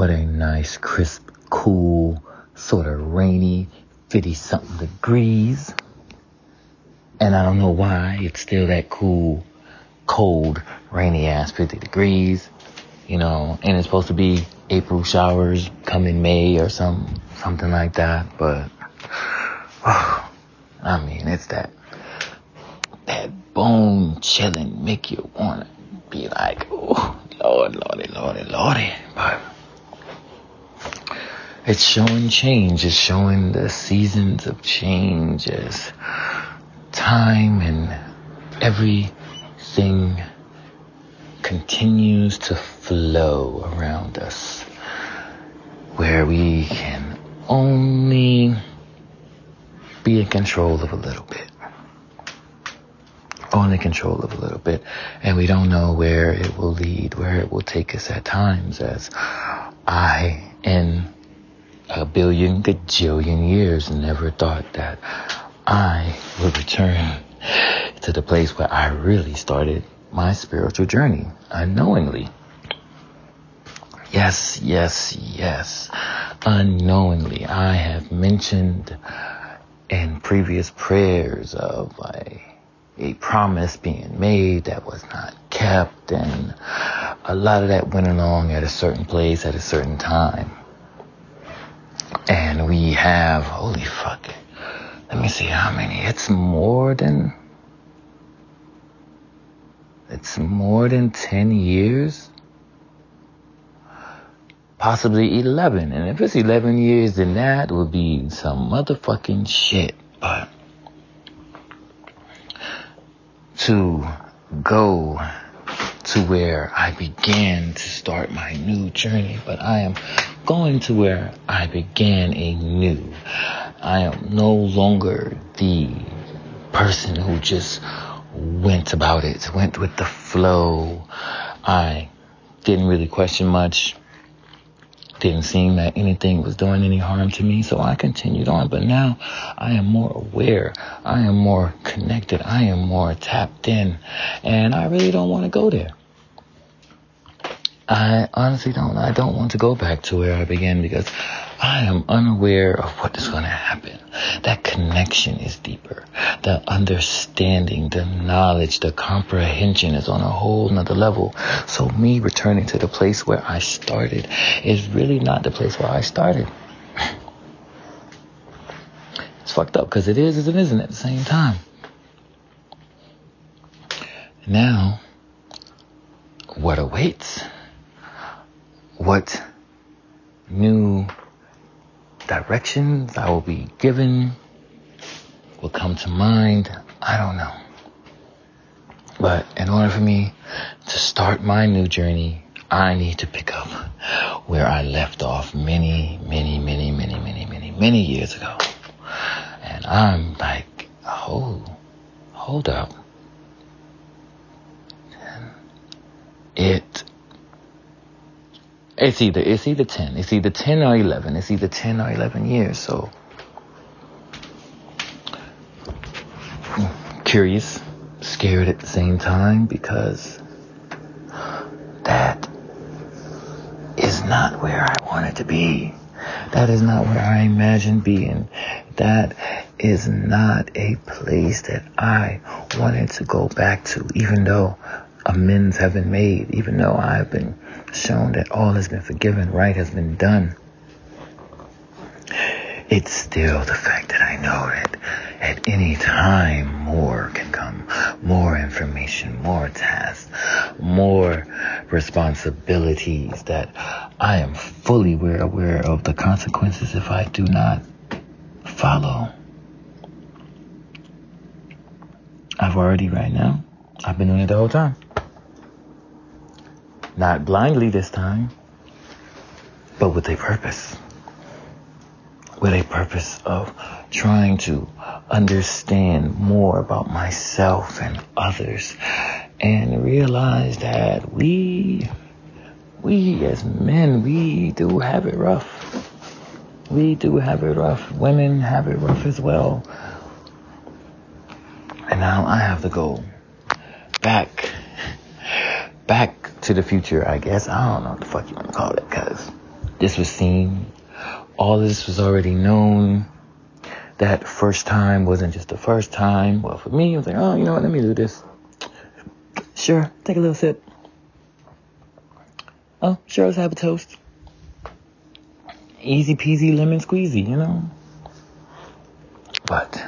What a nice, crisp, cool, sort of rainy, 50 something degrees. And I don't know why it's still that cool, cold, rainy ass 50 degrees, you know, and it's supposed to be April showers come in May or some, something like that. But, oh, I mean, it's that, that bone chilling, make you want to be like, oh, Lord, Lordy, Lordy, Lordy. But, it's showing change. It's showing the seasons of change as time and everything continues to flow around us where we can only be in control of a little bit. Only control of a little bit. And we don't know where it will lead, where it will take us at times as I, in a billion gajillion years, never thought that I would return to the place where I really started my spiritual journey unknowingly. Yes, yes, yes. Unknowingly, I have mentioned in previous prayers of a, a promise being made that was not kept, and a lot of that went along at a certain place at a certain time. And we have, holy fuck, let me see how many. It's more than, it's more than 10 years possibly 11. And if it's 11 years, then that would be some motherfucking shit. But to go to where I began to start my new journey, but I am going to where I began anew. I am no longer the person who just went about it, went with the flow. I didn't really question much didn't seem that anything was doing any harm to me, so I continued on. But now I am more aware. I am more connected. I am more tapped in. And I really don't want to go there. I honestly don't. I don't want to go back to where I began because I am unaware of what is going to happen. That connection is deeper. The understanding, the knowledge, the comprehension is on a whole nother level. So me returning to the place where I started is really not the place where I started. It's fucked up because it is as it isn't at the same time. Now, what awaits? What new directions I will be given will come to mind. I don't know. But in order for me to start my new journey, I need to pick up where I left off many, many, many, many, many, many, many years ago. And I'm like, oh, hold up. It it's either it's either ten. It's either ten or eleven. It's either ten or eleven years. So curious, scared at the same time because that is not where I wanted to be. That is not where I imagined being. That is not a place that I wanted to go back to, even though amends have been made, even though I have been shown that all has been forgiven, right has been done. It's still the fact that I know that at any time more can come, more information, more tasks, more responsibilities that I am fully aware, aware of the consequences if I do not follow. I've already right now, I've been doing it the whole time. Not blindly this time, but with a purpose. With a purpose of trying to understand more about myself and others and realize that we, we as men, we do have it rough. We do have it rough. Women have it rough as well. And now I have to go back, back to the future, I guess. I don't know what the fuck you want to call it, cause This was seen. All this was already known. That first time wasn't just the first time. Well, for me, I was like, oh, you know what? Let me do this. Sure, take a little sip. Oh, sure, let's have a toast. Easy peasy lemon squeezy, you know? But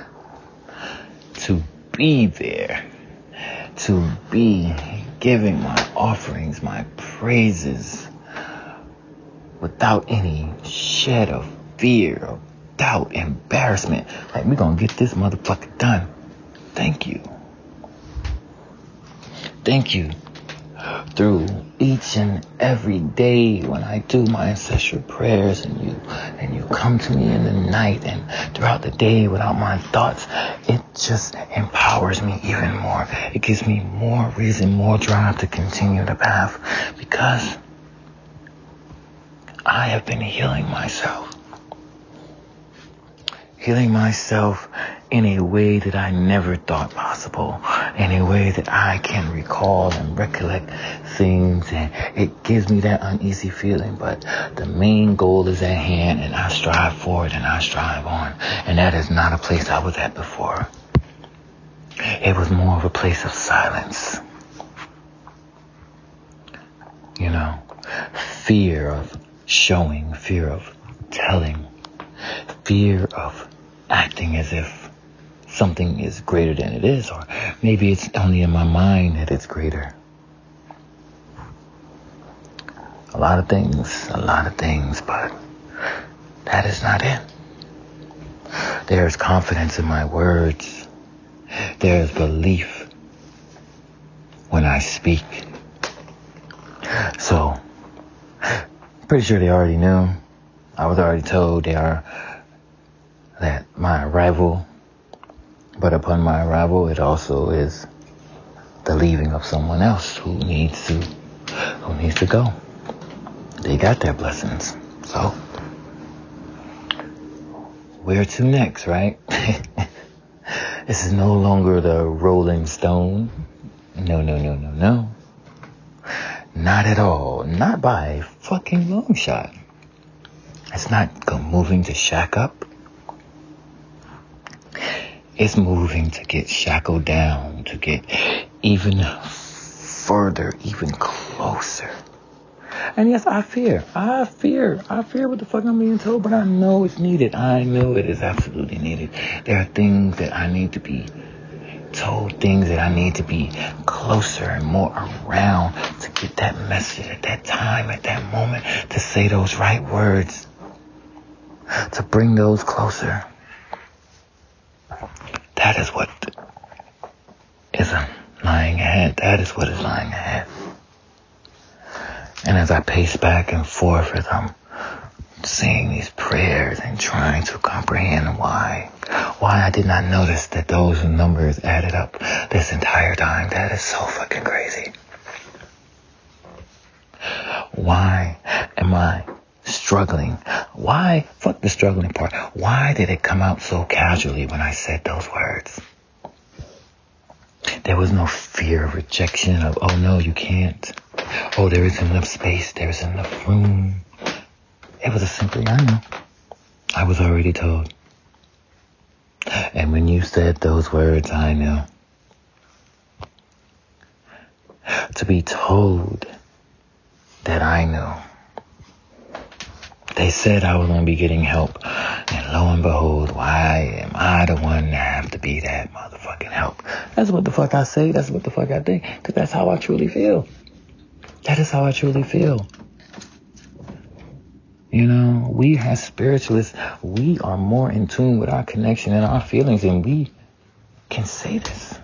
to be there, to be giving my offerings, my praises, without any shed of fear, of doubt, embarrassment. Like, we're gonna get this motherfucker done. Thank you. Thank you through each and every day when I do my ancestral prayers and you and you come to me in the night and throughout the day without my thoughts, it just empowers me even more. It gives me more reason, more drive to continue the path because I have been healing myself. Healing myself in a way that I never thought possible, in a way that I can recall and recollect things, and it gives me that uneasy feeling. But the main goal is at hand, and I strive for it and I strive on. And that is not a place I was at before. It was more of a place of silence. You know, fear of showing, fear of telling, fear of acting as if something is greater than it is, or maybe it's only in my mind that it's greater. A lot of things, a lot of things, but that is not it. There is confidence in my words. There is belief when I speak. So, pretty sure they already knew. I was already told they are that my arrival, but upon my arrival, it also is the leaving of someone else who needs to, who needs to go. They got their blessings. So, where to next, right? this is no longer the Rolling Stone. No, no, no, no, no. Not at all. Not by a fucking long shot. It's not moving to shack up. It's moving to get shackled down, to get even further, even closer. And yes, I fear. I fear. I fear what the fuck I'm being told, but I know it's needed. I know it is absolutely needed. There are things that I need to be told, things that I need to be closer and more around to get that message at that time, at that moment, to say those right words, to bring those closer. That is what is lying ahead. That is what is lying ahead. And as I pace back and forth as I'm saying these prayers and trying to comprehend why, why I did not notice that those numbers added up this entire time, that is so fucking crazy. Why am I struggling? Why, fuck the struggling part, why did it come out so casually when I said those words? There was no fear of rejection of, oh no, you can't. Oh, there isn't enough space. There isn't enough room. It was a simple I know. I was already told. And when you said those words, I knew. To be told that I knew. They said I was going to be getting help. And lo and behold, why am I the one that have to be that motherfucking help? That's what the fuck I say. That's what the fuck I think. Because that's how I truly feel. That is how I truly feel. You know, we as spiritualists, we are more in tune with our connection and our feelings, and we can say this.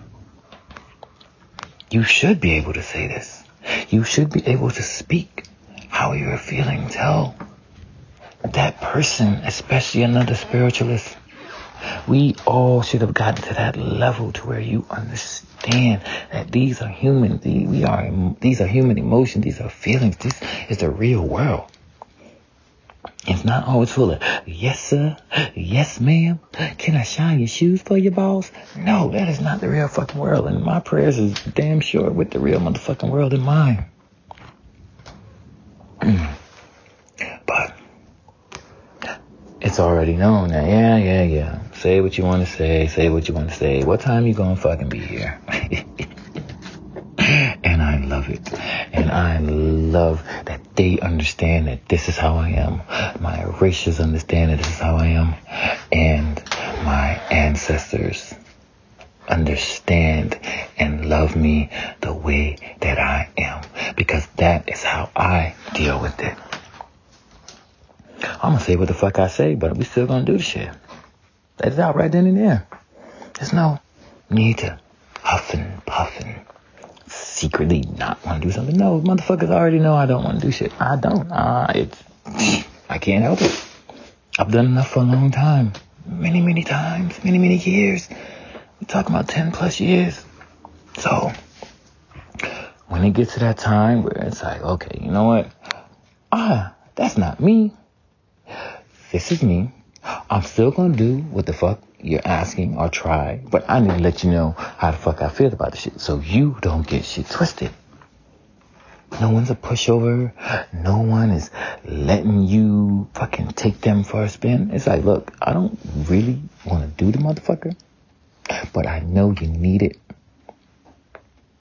You should be able to say this. You should be able to speak how you're feeling. Tell that person, especially another spiritualist, we all should have gotten to that level to where you understand that these are human. We are. These are human emotions. These are feelings. This is the real world. It's not oh, always full of yes, sir, yes, ma'am. Can I shine your shoes for you, boss? No, that is not the real fucking world. And my prayers is damn sure with the real motherfucking world in mind. but Already known that, yeah, yeah, yeah. Say what you want to say, say what you want to say. What time you gonna fucking be here? and I love it. And I love that they understand that this is how I am. My races understand that this is how I am. And my ancestors understand and love me the way that I am. Because that is how I deal with it. I'm gonna say what the fuck I say, but we still gonna do the shit. That's out right then and there. There's no need to huff and puff and secretly not want to do something. No, motherfuckers already know I don't want to do shit. I don't. Uh, it's, I can't help it. I've done enough for a long time. Many, many times. Many, many years. We're talking about 10 plus years. So, when it gets to that time where it's like, okay, you know what? Ah, that's not me. This is me. I'm still gonna do what the fuck you're asking or try, but I need to let you know how the fuck I feel about the shit so you don't get shit twisted. No one's a pushover. No one is letting you fucking take them for a spin. It's like, look, I don't really want to do the motherfucker, but I know you need it.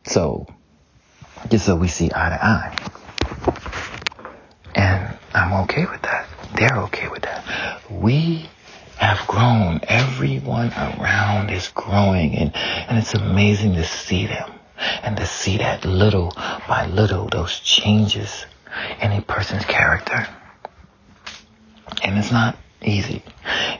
So, just so we see eye to eye. And I'm okay with that. They're okay with that. We have grown. Everyone around is growing and, and it's amazing to see them and to see that little by little those changes in a person's character. And it's not easy.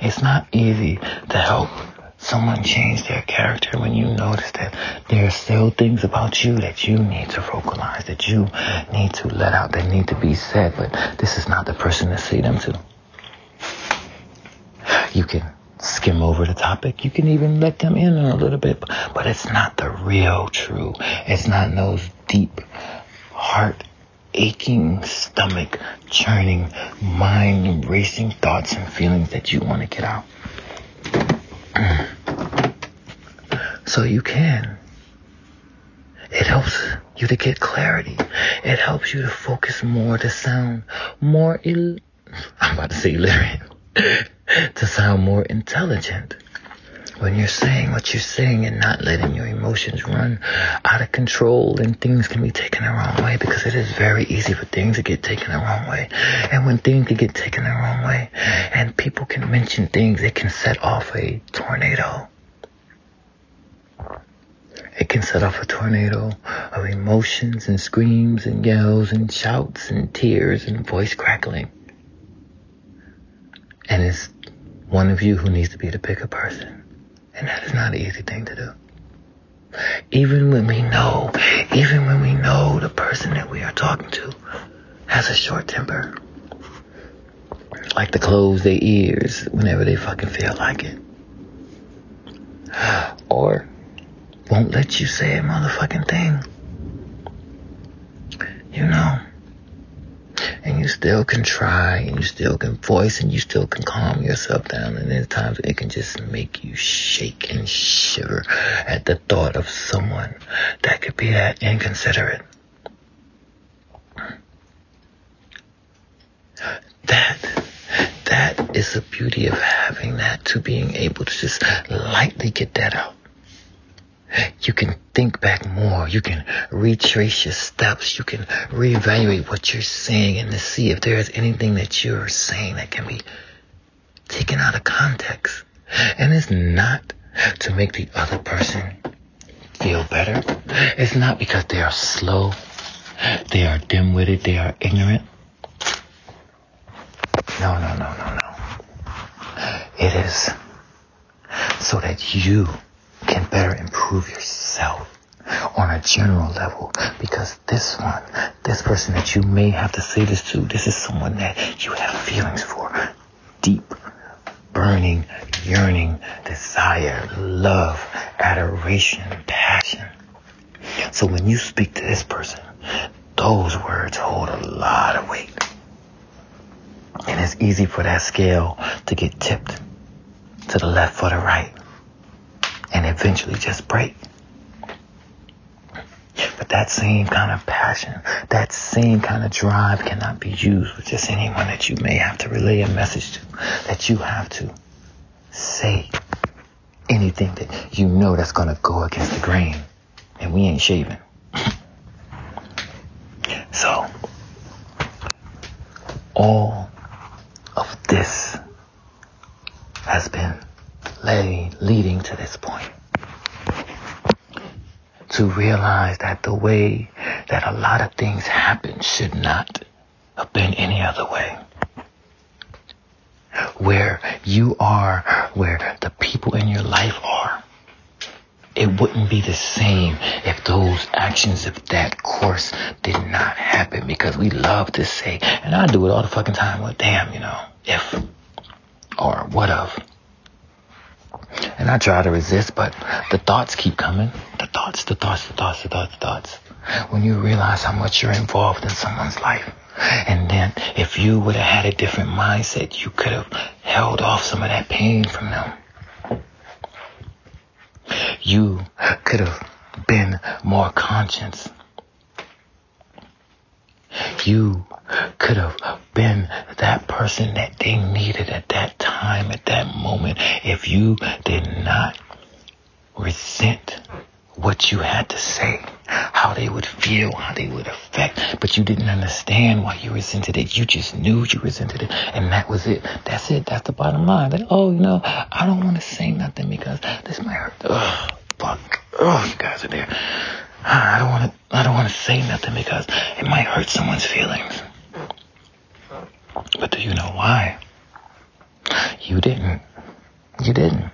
It's not easy to help someone change their character when you notice that there are still things about you that you need to vocalize, that you need to let out, that need to be said, but this is not the person to say them to. You can skim over the topic. You can even let them in a little bit, but it's not the real true. It's not those deep, heart aching, stomach churning, mind racing thoughts and feelings that you want to get out. So you can. It helps you to get clarity. It helps you to focus more, to sound more ill. I'm about to say illiterate. to sound more intelligent. When you're saying what you're saying and not letting your emotions run out of control, and things can be taken the wrong way because it is very easy for things to get taken the wrong way. And when things can get taken the wrong way, and people can mention things, it can set off a tornado. It can set off a tornado of emotions and screams and yells and shouts and tears and voice crackling. And it's one of you who needs to be the bigger person. And that is not an easy thing to do. Even when we know, even when we know the person that we are talking to has a short temper. Like to close their ears whenever they fucking feel like it. Or won't let you say a motherfucking thing. You know and you still can try and you still can voice and you still can calm yourself down. And there's times it can just make you shake and shiver at the thought of someone that could be that inconsiderate. That that is the beauty of having that to being able to just lightly get that out you can think back more. You can retrace your steps. You can reevaluate what you're saying and to see if there is anything that you're saying that can be taken out of context. And it's not to make the other person feel better. It's not because they are slow, they are dim-witted, they are ignorant. No, no, no, no, no. It is so that you can better improve yourself on a general level because this one, this person that you may have to say this to, this is someone that you have feelings for. Deep, burning, yearning, desire, love, adoration, passion. So when you speak to this person, those words hold a lot of weight. And it's easy for that scale to get tipped to the left or the right and eventually just break. But that same kind of passion, that same kind of drive cannot be used with just anyone that you may have to relay a message to, that you have to say anything that you know that's going to go against the grain. And we ain't shaving. so, all of this has been leading to this point to realize that the way that a lot of things happen should not have been any other way. Where you are, where the people in your life are, it wouldn't be the same if those actions, if that course did not happen because we love to say, and I do it all the fucking time, well, damn, you know, if or what of. And I try to resist, but the thoughts keep coming. The thoughts, the thoughts, the thoughts, the thoughts, the thoughts. When you realize how much you're involved in someone's life. And then if you would have had a different mindset, you could have held off some of that pain from them. You could have been more conscious. You could have been that person that they needed at that time, at that moment, if you did not resent what you had to say, how they would feel, how they would affect, but you didn't understand why you resented it. You just knew you resented it, and that was it. That's it. That's the bottom line. That, oh, you know, I don't want to say nothing because this might hurt. Ugh, fuck. Oh, you guys are there. I don't want to. I don't want to say nothing because it might hurt someone's feelings. But do you know why? You didn't. You didn't.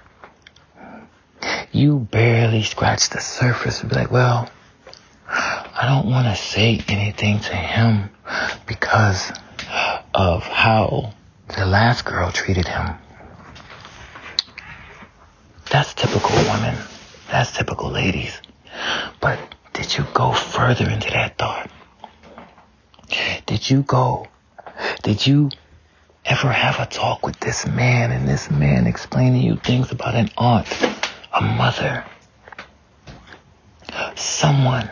You barely scratched the surface and be like, well, I don't want to say anything to him because of how the last girl treated him. That's typical women. That's typical ladies. But did you go further into that thought? Did you go did you ever have a talk with this man and this man explaining you things about an aunt, a mother, someone,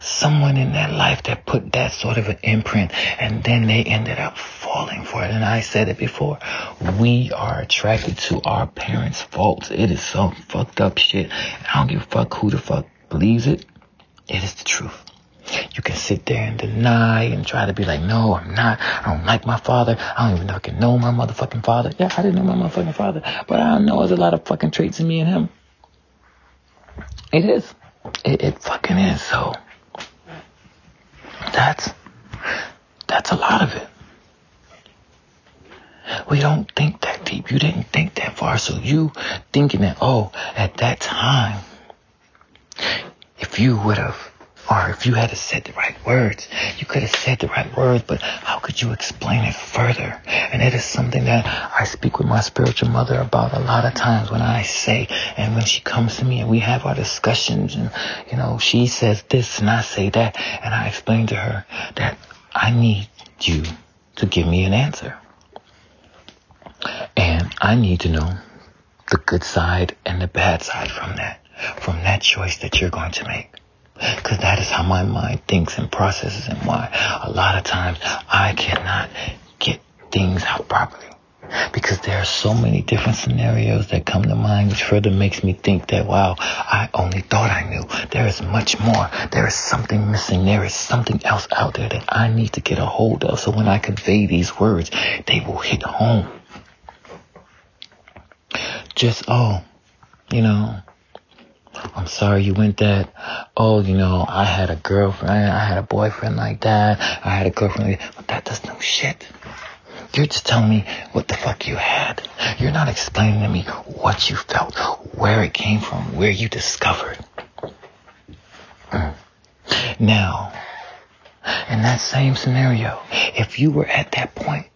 someone in that life that put that sort of an imprint and then they ended up falling for it. And I said it before, we are attracted to our parents' faults. It is some fucked up shit. I don't give a fuck who the fuck believes it. It is the truth. You can sit there and deny and try to be like, no, I'm not. I don't like my father. I don't even fucking know my motherfucking father. Yeah, I didn't know my motherfucking father, but I know there's a lot of fucking traits in me and him. It is. It, it fucking is. So that's that's a lot of it. We don't think that deep. You didn't think that far. So you thinking that, oh, at that time, you would have or if you had said the right words, you could have said the right words, but how could you explain it further? And it is something that I speak with my spiritual mother about a lot of times when I say, and when she comes to me and we have our discussions and, you know, she says this and I say that, and I explain to her that I need you to give me an answer. And I need to know the good side and the bad side from that, from that choice that you're going to make. Because that is how my mind thinks and processes and why a lot of times I cannot get things out properly. Because there are so many different scenarios that come to mind, which further makes me think that, wow, I only thought I knew. There is much more. There is something missing. There is something else out there that I need to get a hold of. So when I convey these words, they will hit home. Just, oh, you know, I'm sorry you went that. Oh, you know, I had a girlfriend, I had a boyfriend like that, I had a girlfriend. But that does no shit. You're just telling me what the fuck you had. You're not explaining to me what you felt, where it came from, where you discovered. Mm. Now, in that same scenario, if you were at that point,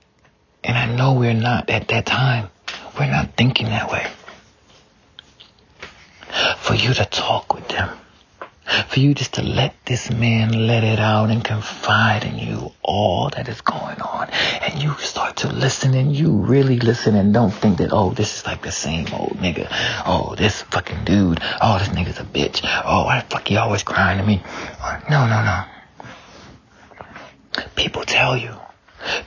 and I know we're not at that time, we're not thinking that way for you to talk with them. For you just to let this man let it out and confide in you all that is going on and you start to listen and you really listen and don't think that, oh, this is like the same old nigga. Oh, this fucking dude. Oh, this nigga's a bitch. Oh, why the fuck he always crying to me? No, no, no. People tell you.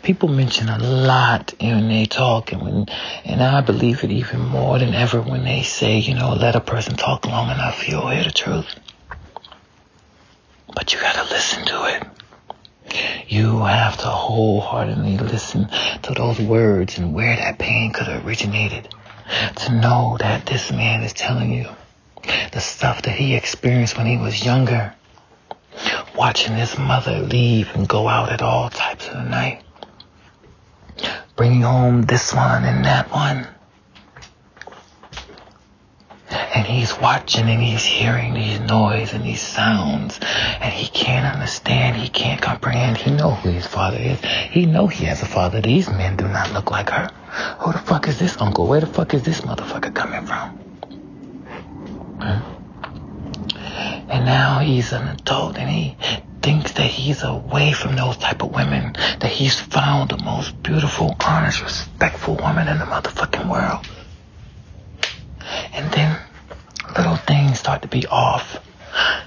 People mention a lot when they talk and when, and I believe it even more than ever when they say, you know, let a person talk long enough, you'll hear the truth. But you gotta listen to it. You have to wholeheartedly listen to those words and where that pain could have originated. To know that this man is telling you the stuff that he experienced when he was younger. Watching his mother leave and go out at all types of the night. Bringing home this one and that one. And he's watching and he's hearing these noise and these sounds. And he can't understand. He can't comprehend. He know who his father is. He know he has a father. These men do not look like her. Who the fuck is this uncle? Where the fuck is this motherfucker coming from? And now he's an adult and he thinks that he's away from those type of women. That he's found the most beautiful, honest, respectful woman in the motherfucking world. And then little things start to be off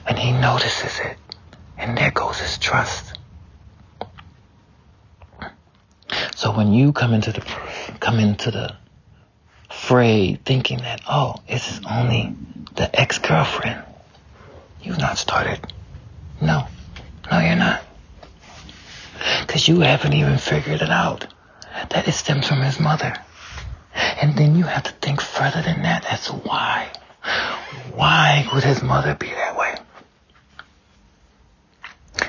and he notices it. And there goes his trust. So when you come into the come into the fray thinking that oh, this is only the ex-girlfriend, you've not started. No, no, you're not, because you haven't even figured it out that it stems from his mother. And then you have to think further than that as to why. Why would his mother be that way?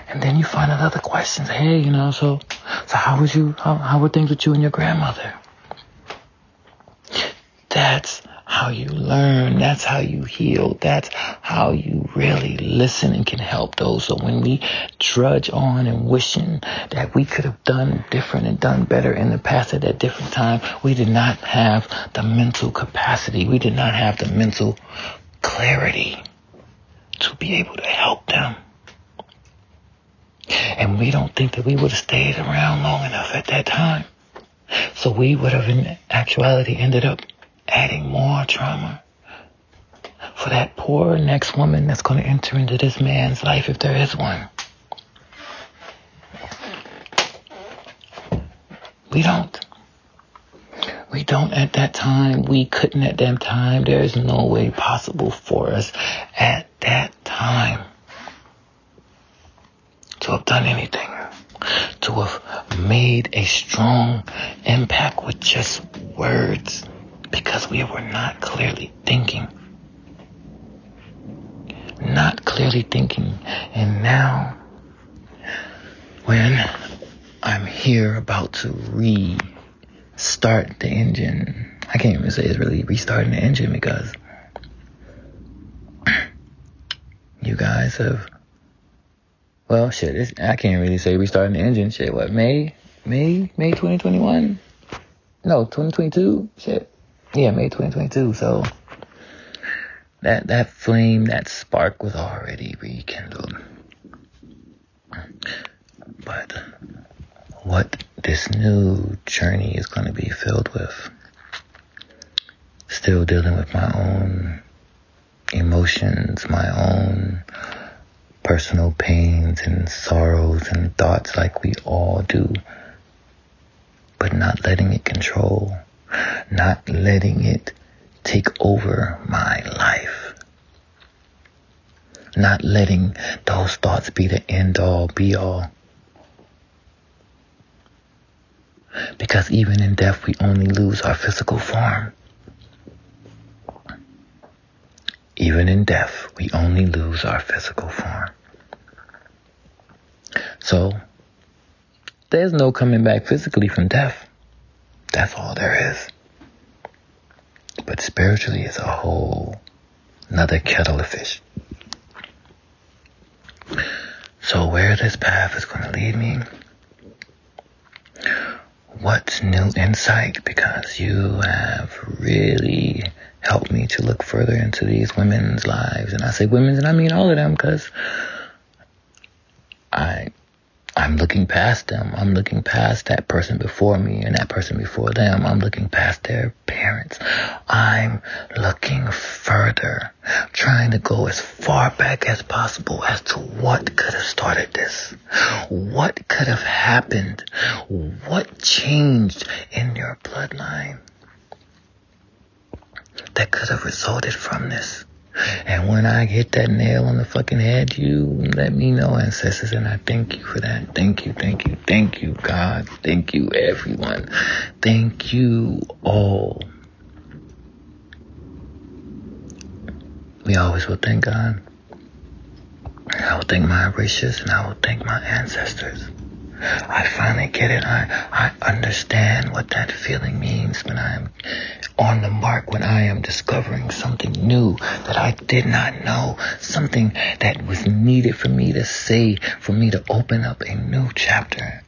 And then you find out other questions. Hey, you know, so so how was you how, how were things with you and your grandmother? That's how you learn. That's how you heal. That's how you really listen and can help those. So when we trudge on and wishing that we could have done different and done better in the past at that different time, we did not have the mental capacity. We did not have the mental clarity to be able to help them. And we don't think that we would have stayed around long enough at that time. So we would have in actuality ended up adding more trauma for that poor next woman that's going to enter into this man's life if there is one. We don't. We don't at that time. We couldn't at that time. There is no way possible for us at that time to have done anything, to have made a strong impact with just words because we were not clearly thinking. Not clearly thinking. And now, when I'm here about to restart the engine, I can't even say it's really restarting the engine because you guys have, well, shit, I can't really say restarting the engine. Shit, what, May? May? May 2021? No, 2022? Shit yeah, May 2022. So that that flame, that spark was already rekindled. But what this new journey is going to be filled with, still dealing with my own emotions, my own personal pains and sorrows and thoughts like we all do, but not letting it control not letting it take over my life. Not letting those thoughts be the end all be all. Because even in death, we only lose our physical form. Even in death, we only lose our physical form. So, there's no coming back physically from death. That's all there is. But spiritually, it's a whole another kettle of fish. So where this path is going to lead me, what's new insight? Because you have really helped me to look further into these women's lives. And I say women's and I mean all of them because I'm looking past them. I'm looking past that person before me and that person before them. I'm looking past their parents. I'm looking further, trying to go as far back as possible as to what could have started this. What could have happened? What changed in your bloodline that could have resulted from this? And when I hit that nail on the fucking head, you let me know, ancestors, and I thank you for that. Thank you, thank you, thank you, God. Thank you, everyone. Thank you all. We always will thank God. I will thank my Orishas and I will thank my ancestors. I finally get it. I, I understand what that feeling means when I am on the mark, when I am discovering something new that I did not know, something that was needed for me to say, for me to open up a new chapter.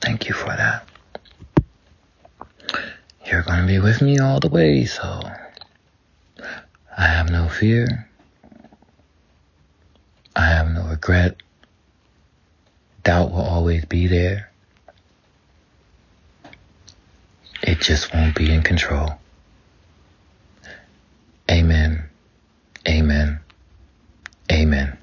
Thank you for that. You're going to be with me all the way, so I have no fear. I have no regret. Doubt will always be there. It just won't be in control. Amen. Amen. Amen.